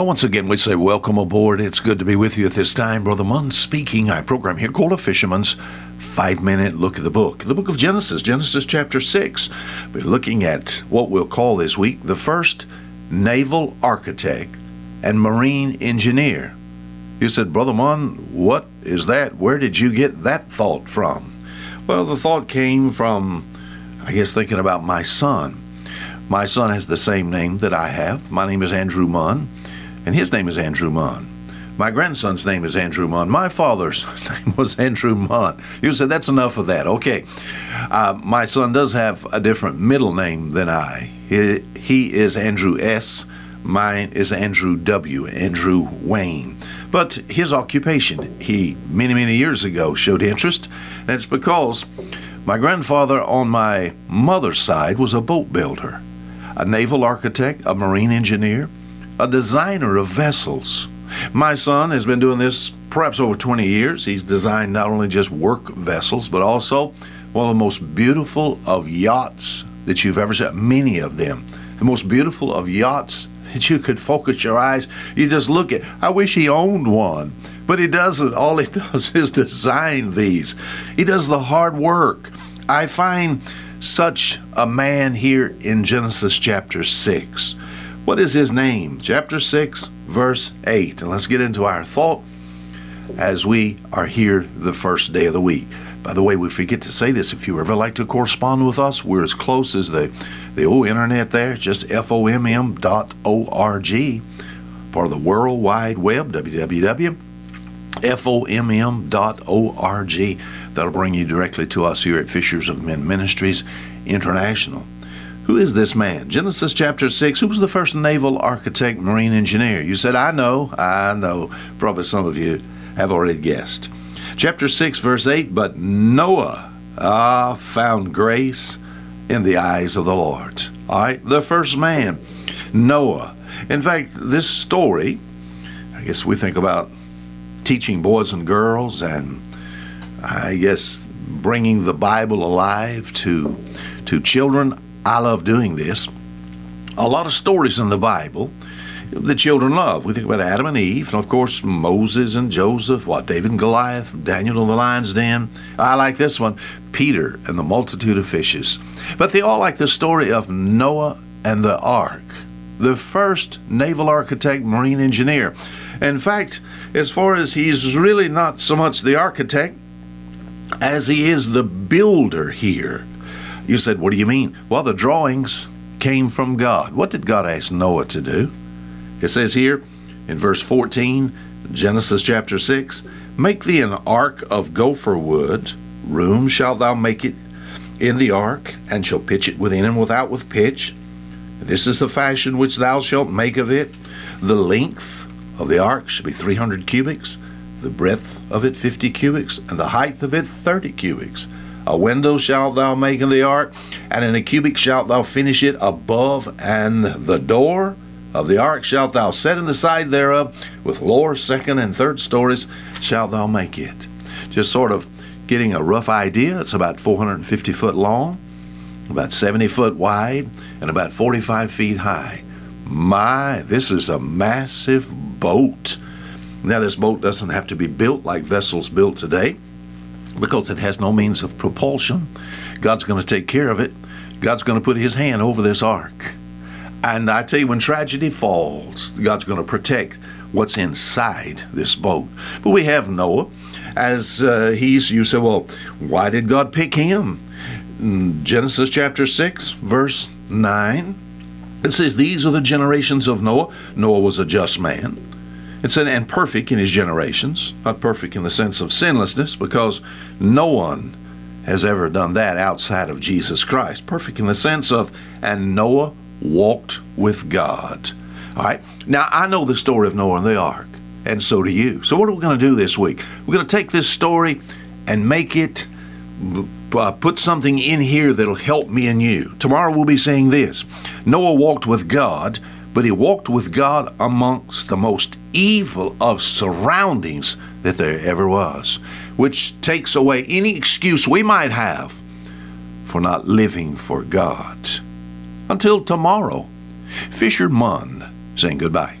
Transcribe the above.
Well, once again, we say welcome aboard. It's good to be with you at this time. Brother Munn speaking. Our program here called A Fisherman's Five Minute Look at the Book. The book of Genesis, Genesis chapter 6. We're looking at what we'll call this week the first naval architect and marine engineer. You said, Brother Munn, what is that? Where did you get that thought from? Well, the thought came from, I guess, thinking about my son. My son has the same name that I have. My name is Andrew Munn and his name is Andrew Munn. My grandson's name is Andrew Munn. My father's name was Andrew Munn. You said that's enough of that. Okay. Uh, my son does have a different middle name than I. He, he is Andrew S. Mine is Andrew W., Andrew Wayne. But his occupation, he many, many years ago showed interest, and it's because my grandfather on my mother's side was a boat builder, a naval architect, a marine engineer, a designer of vessels. My son has been doing this perhaps over 20 years. He's designed not only just work vessels, but also one of the most beautiful of yachts that you've ever seen, many of them. The most beautiful of yachts that you could focus your eyes. You just look at, I wish he owned one. But he doesn't. All he does is design these. He does the hard work. I find such a man here in Genesis chapter 6. What is his name? Chapter 6, verse 8. And let's get into our thought as we are here the first day of the week. By the way, we forget to say this. If you ever like to correspond with us, we're as close as the, the old internet there, just fomm.org, part of the World Wide Web, www.fomm.org. That'll bring you directly to us here at Fishers of Men Ministries International. Who is this man? Genesis chapter 6. Who was the first naval architect, marine engineer? You said, I know, I know. Probably some of you have already guessed. Chapter 6, verse 8. But Noah ah, found grace in the eyes of the Lord. All right, the first man, Noah. In fact, this story, I guess we think about teaching boys and girls and I guess bringing the Bible alive to to children. I love doing this. A lot of stories in the Bible the children love. We think about Adam and Eve, and of course Moses and Joseph, what David and Goliath, Daniel and the lion's den. I like this one, Peter and the multitude of fishes. But they all like the story of Noah and the ark, the first naval architect, marine engineer. In fact, as far as he's really not so much the architect as he is the builder here. You said, What do you mean? Well, the drawings came from God. What did God ask Noah to do? It says here in verse 14, Genesis chapter 6 Make thee an ark of gopher wood, room shalt thou make it in the ark, and shall pitch it within and without with pitch. This is the fashion which thou shalt make of it. The length of the ark shall be 300 cubits, the breadth of it 50 cubits, and the height of it 30 cubits. A window shalt thou make in the ark, and in a cubit shalt thou finish it above, and the door of the ark shalt thou set in the side thereof, with lower, second, and third stories shalt thou make it. Just sort of getting a rough idea, it's about 450 foot long, about 70 foot wide, and about 45 feet high. My, this is a massive boat. Now, this boat doesn't have to be built like vessels built today because it has no means of propulsion. God's going to take care of it. God's going to put his hand over this ark. And I tell you, when tragedy falls, God's going to protect what's inside this boat. But we have Noah. As uh, he's, you say, well, why did God pick him? Genesis chapter 6, verse 9, it says, These are the generations of Noah. Noah was a just man. It said, and perfect in his generations, not perfect in the sense of sinlessness, because no one has ever done that outside of Jesus Christ. Perfect in the sense of, and Noah walked with God. All right. Now, I know the story of Noah and the ark, and so do you. So, what are we going to do this week? We're going to take this story and make it, uh, put something in here that'll help me and you. Tomorrow we'll be saying this Noah walked with God but he walked with God amongst the most evil of surroundings that there ever was, which takes away any excuse we might have for not living for God. Until tomorrow, Fisher Munn saying goodbye.